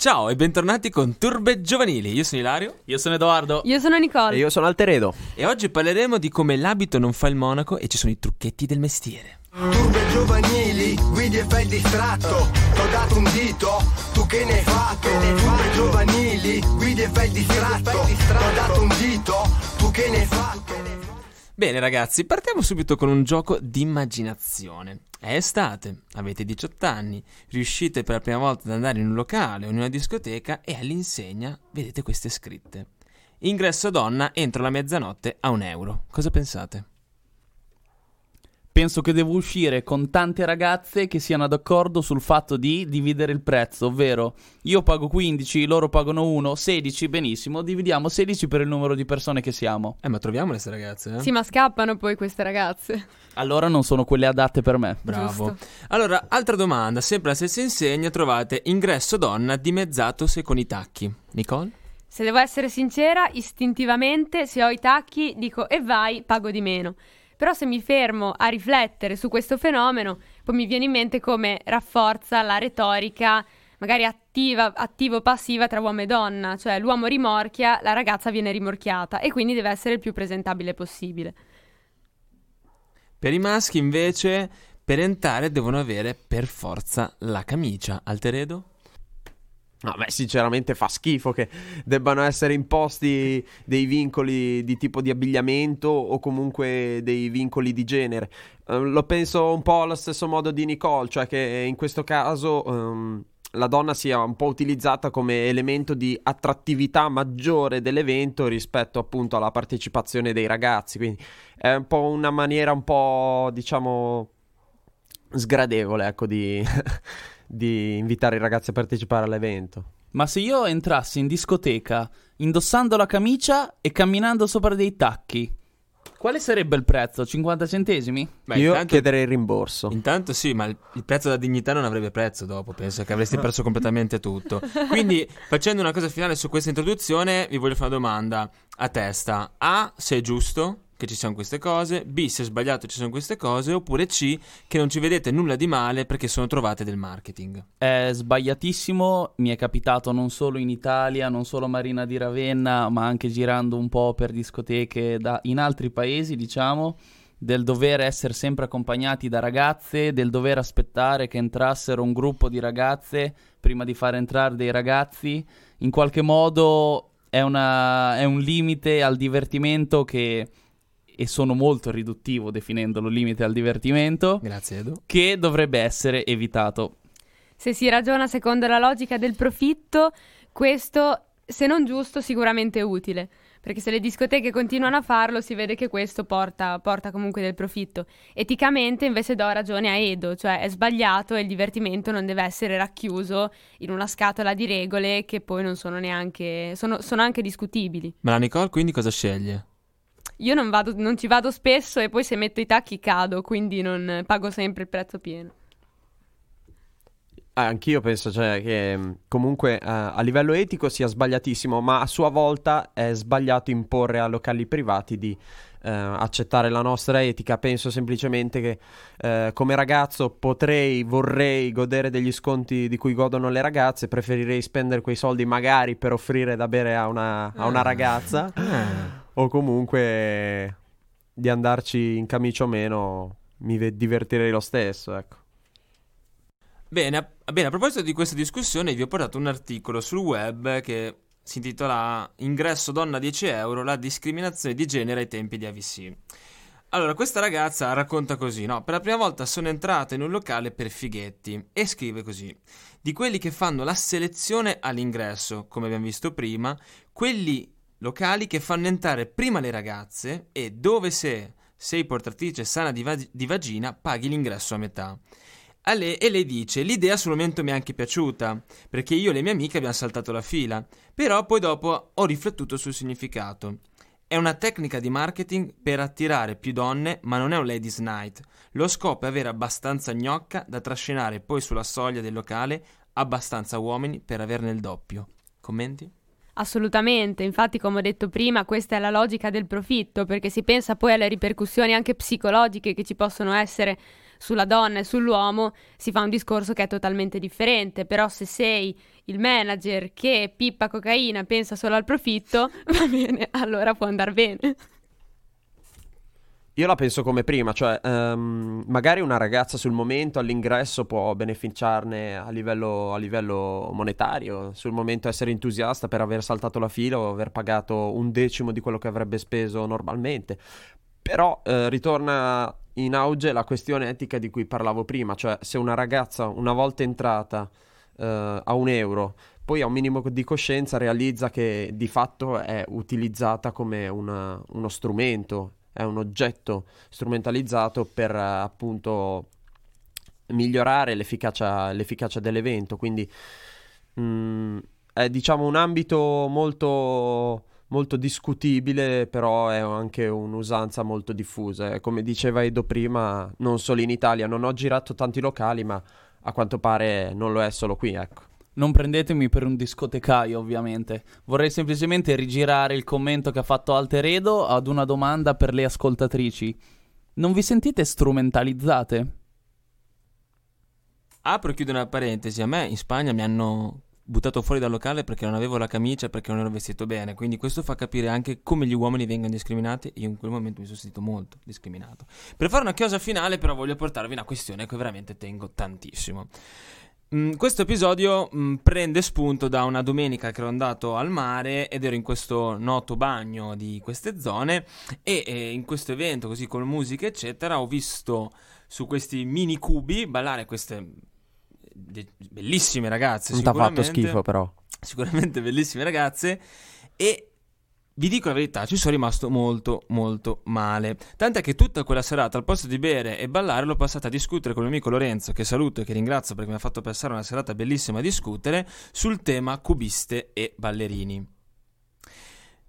Ciao e bentornati con Turbe Giovanili. Io sono Ilario. Io sono Edoardo. Io sono Nicole. E io sono Alteredo. E oggi parleremo di come l'abito non fa il monaco e ci sono i trucchetti del mestiere. Turbe giovanili, guidi e fai il distratto T'ho dato un dito, tu che ne hai fatto? Turbe giovanili, guidi e fai il distratto T'ho dato un dito, tu che ne hai fatto? Bene ragazzi, partiamo subito con un gioco di immaginazione. È estate, avete 18 anni, riuscite per la prima volta ad andare in un locale o in una discoteca e all'insegna vedete queste scritte. Ingresso donna entro la mezzanotte a un euro. Cosa pensate? Penso che devo uscire con tante ragazze che siano d'accordo sul fatto di dividere il prezzo, ovvero io pago 15, loro pagano 1, 16, benissimo, dividiamo 16 per il numero di persone che siamo. Eh, ma troviamo queste ragazze, eh? Sì, ma scappano poi queste ragazze. Allora non sono quelle adatte per me. Bravo. Allora, altra domanda, sempre la stessa insegna, trovate ingresso donna dimezzato se con i tacchi. Nicole? Se devo essere sincera, istintivamente, se ho i tacchi, dico e vai, pago di meno. Però se mi fermo a riflettere su questo fenomeno, poi mi viene in mente come rafforza la retorica, magari attiva, attivo-passiva tra uomo e donna, cioè l'uomo rimorchia, la ragazza viene rimorchiata e quindi deve essere il più presentabile possibile. Per i maschi invece, per entrare devono avere per forza la camicia. Alteredo? No, beh, sinceramente fa schifo che debbano essere imposti dei vincoli di tipo di abbigliamento o comunque dei vincoli di genere. Uh, lo penso un po' allo stesso modo di Nicole, cioè che in questo caso um, la donna sia un po' utilizzata come elemento di attrattività maggiore dell'evento rispetto appunto alla partecipazione dei ragazzi. Quindi è un po' una maniera un po', diciamo, sgradevole, ecco, di di invitare i ragazzi a partecipare all'evento. Ma se io entrassi in discoteca indossando la camicia e camminando sopra dei tacchi, quale sarebbe il prezzo? 50 centesimi? Beh, io intanto, chiederei il rimborso. Intanto sì, ma il, il, prezzo della dignità non avrebbe prezzo dopo, penso che avresti perso completamente tutto. Quindi, facendo una cosa finale su questa introduzione, vi voglio fare una domanda a testa. A, se è giusto, che ci siano queste cose, B se sbagliato ci sono queste cose, oppure C che non ci vedete nulla di male perché sono trovate del marketing. È sbagliatissimo, mi è capitato non solo in Italia, non solo a Marina di Ravenna, ma anche girando un po' per discoteche da, in altri paesi, diciamo, del dover essere sempre accompagnati da ragazze, del dover aspettare che entrassero un gruppo di ragazze prima di far entrare dei ragazzi. In qualche modo è, una, è un limite al divertimento che e sono molto riduttivo definendolo limite al divertimento. Grazie Edo. Che dovrebbe essere evitato. Se si ragiona secondo la logica del profitto, questo, se non giusto, sicuramente utile. Perché se le discoteche continuano a farlo, si vede che questo porta, porta, comunque del profitto. Eticamente, invece, do ragione a Edo, cioè è sbagliato e il divertimento non deve essere racchiuso in una scatola di regole che poi non sono neanche. sono, sono anche discutibili. Ma la Nicole quindi cosa sceglie? Io non, vado, non ci vado spesso e poi se metto i tacchi cado, quindi non pago sempre il prezzo pieno. Ah, anch'io penso cioè, che mm, comunque uh, a livello etico sia sbagliatissimo, ma a sua volta è sbagliato imporre a locali privati di uh, accettare la nostra etica. Penso semplicemente che uh, come ragazzo potrei, vorrei godere degli sconti di cui godono le ragazze, preferirei spendere quei soldi magari per offrire da bere a una, a una ah. ragazza. O comunque di andarci in camicia o meno mi divertirei lo stesso, ecco. Bene a, bene, a proposito di questa discussione vi ho portato un articolo sul web che si intitola Ingresso donna 10 euro, la discriminazione di genere ai tempi di AVC. Allora, questa ragazza racconta così, no? Per la prima volta sono entrata in un locale per fighetti e scrive così. Di quelli che fanno la selezione all'ingresso, come abbiamo visto prima, quelli locali che fanno entrare prima le ragazze e dove se sei portatrice sana di, vag- di vagina paghi l'ingresso a metà. A lei, e lei dice: L'idea sul momento mi è anche piaciuta, perché io e le mie amiche abbiamo saltato la fila, però poi dopo ho riflettuto sul significato. È una tecnica di marketing per attirare più donne, ma non è un ladies night. Lo scopo è avere abbastanza gnocca da trascinare poi sulla soglia del locale abbastanza uomini per averne il doppio. Commenti? Assolutamente, infatti come ho detto prima questa è la logica del profitto perché si pensa poi alle ripercussioni anche psicologiche che ci possono essere sulla donna e sull'uomo, si fa un discorso che è totalmente differente, però se sei il manager che pippa cocaina pensa solo al profitto, va bene, allora può andare bene. Io la penso come prima, cioè ehm, magari una ragazza sul momento all'ingresso può beneficiarne a livello, a livello, monetario, sul momento essere entusiasta per aver saltato la fila o aver pagato un decimo di quello che avrebbe speso normalmente. Però eh, ritorna in auge la questione etica di cui parlavo prima, cioè se una ragazza una volta entrata eh, a un euro poi a un minimo di coscienza realizza che di fatto è utilizzata come una, uno strumento è un oggetto strumentalizzato per appunto migliorare l'efficacia, l'efficacia dell'evento. Quindi mh, mm, è diciamo un ambito molto, molto discutibile, però è anche un'usanza molto diffusa. Come diceva Edo prima, non solo in Italia, non ho girato tanti locali, ma a quanto pare non lo è solo qui, ecco. Non prendetemi per un discotecaio, ovviamente. Vorrei semplicemente rigirare il commento che ha fatto Alteredo ad una domanda per le ascoltatrici. Non vi sentite strumentalizzate? Apro e chiudo una parentesi. A me in Spagna mi hanno buttato fuori dal locale perché non avevo la camicia perché non ero vestito bene. Quindi questo fa capire anche come gli uomini vengono discriminati. Io in quel momento mi sono sentito molto discriminato. Per fare una chiosa finale, però, voglio portarvi una questione a cui veramente tengo tantissimo. Mm, questo episodio mm, prende spunto da una domenica che ero andato al mare ed ero in questo noto bagno di queste zone e eh, in questo evento così con musica eccetera ho visto su questi mini cubi ballare queste de- bellissime ragazze non ti ha fatto schifo però. Sicuramente bellissime ragazze e vi dico la verità, ci sono rimasto molto molto male. Tant'è che tutta quella serata, al posto di bere e ballare, l'ho passata a discutere con il mio amico Lorenzo, che saluto e che ringrazio perché mi ha fatto passare una serata bellissima a discutere, sul tema cubiste e ballerini.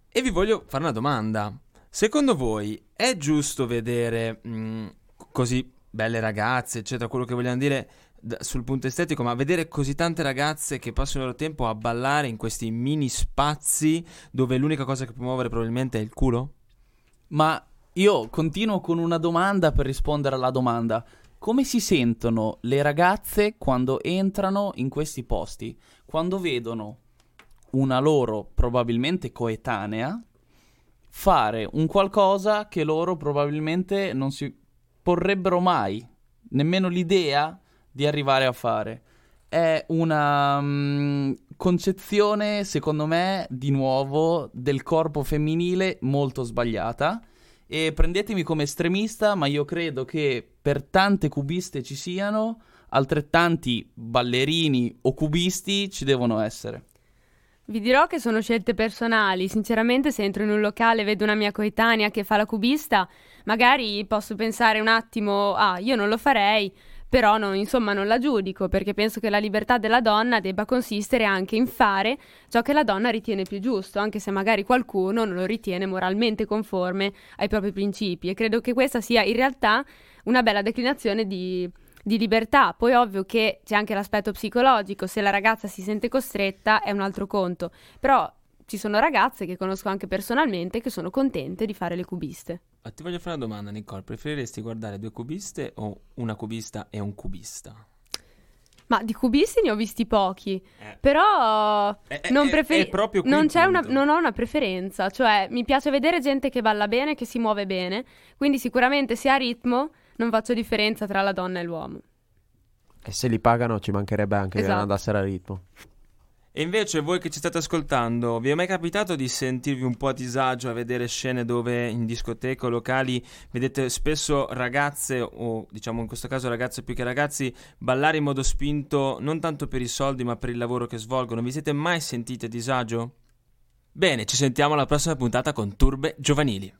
E vi voglio fare una domanda. Secondo voi è giusto vedere mh, mm, così belle ragazze, eccetera, quello che vogliamo dire sul punto estetico, ma vedere così tante ragazze che passano il loro tempo a ballare in questi mini spazi dove l'unica cosa che può muovere probabilmente è il culo? Ma io continuo con una domanda per rispondere alla domanda. Come si sentono le ragazze quando entrano in questi posti? Quando vedono una loro probabilmente coetanea fare un qualcosa che loro probabilmente non si porrebbero mai, nemmeno l'idea di arrivare a fare. È una um, concezione, secondo me, di nuovo, del corpo femminile molto sbagliata. E prendetemi come estremista, ma io credo che per tante cubiste ci siano, altrettanti ballerini o cubisti ci devono essere. Vi dirò che sono scelte personali. Sinceramente, se entro in un locale e vedo una mia coetanea che fa la cubista, magari posso pensare un attimo, ah, io non lo farei, però no, insomma non la giudico perché penso che la libertà della donna debba consistere anche in fare ciò che la donna ritiene più giusto, anche se magari qualcuno non lo ritiene moralmente conforme ai propri principi e credo che questa sia in realtà una bella declinazione di, di libertà. Poi ovvio che c'è anche l'aspetto psicologico, se la ragazza si sente costretta è un altro conto, però ci sono ragazze che conosco anche personalmente che sono contente di fare le cubiste. Ti voglio fare una domanda, Nicole. Preferiresti guardare due cubiste o una cubista e un cubista? Ma di cubisti ne ho visti pochi, eh. però è, non, prefer- non, una, non, ho una preferenza, cioè mi piace vedere gente che balla bene, che si muove bene, quindi sicuramente se ha ritmo non faccio differenza tra la donna e l'uomo. E se li pagano ci mancherebbe anche esatto. che andassero a ritmo. E invece voi che ci state ascoltando, vi è mai capitato di sentirvi un po' a disagio a vedere scene dove in discoteche o locali vedete spesso ragazze o diciamo in questo caso ragazze più che ragazzi ballare in modo spinto non tanto per i soldi ma per il lavoro che svolgono? Vi siete mai sentiti a disagio? Bene, ci sentiamo alla prossima puntata con Turbe Giovanili.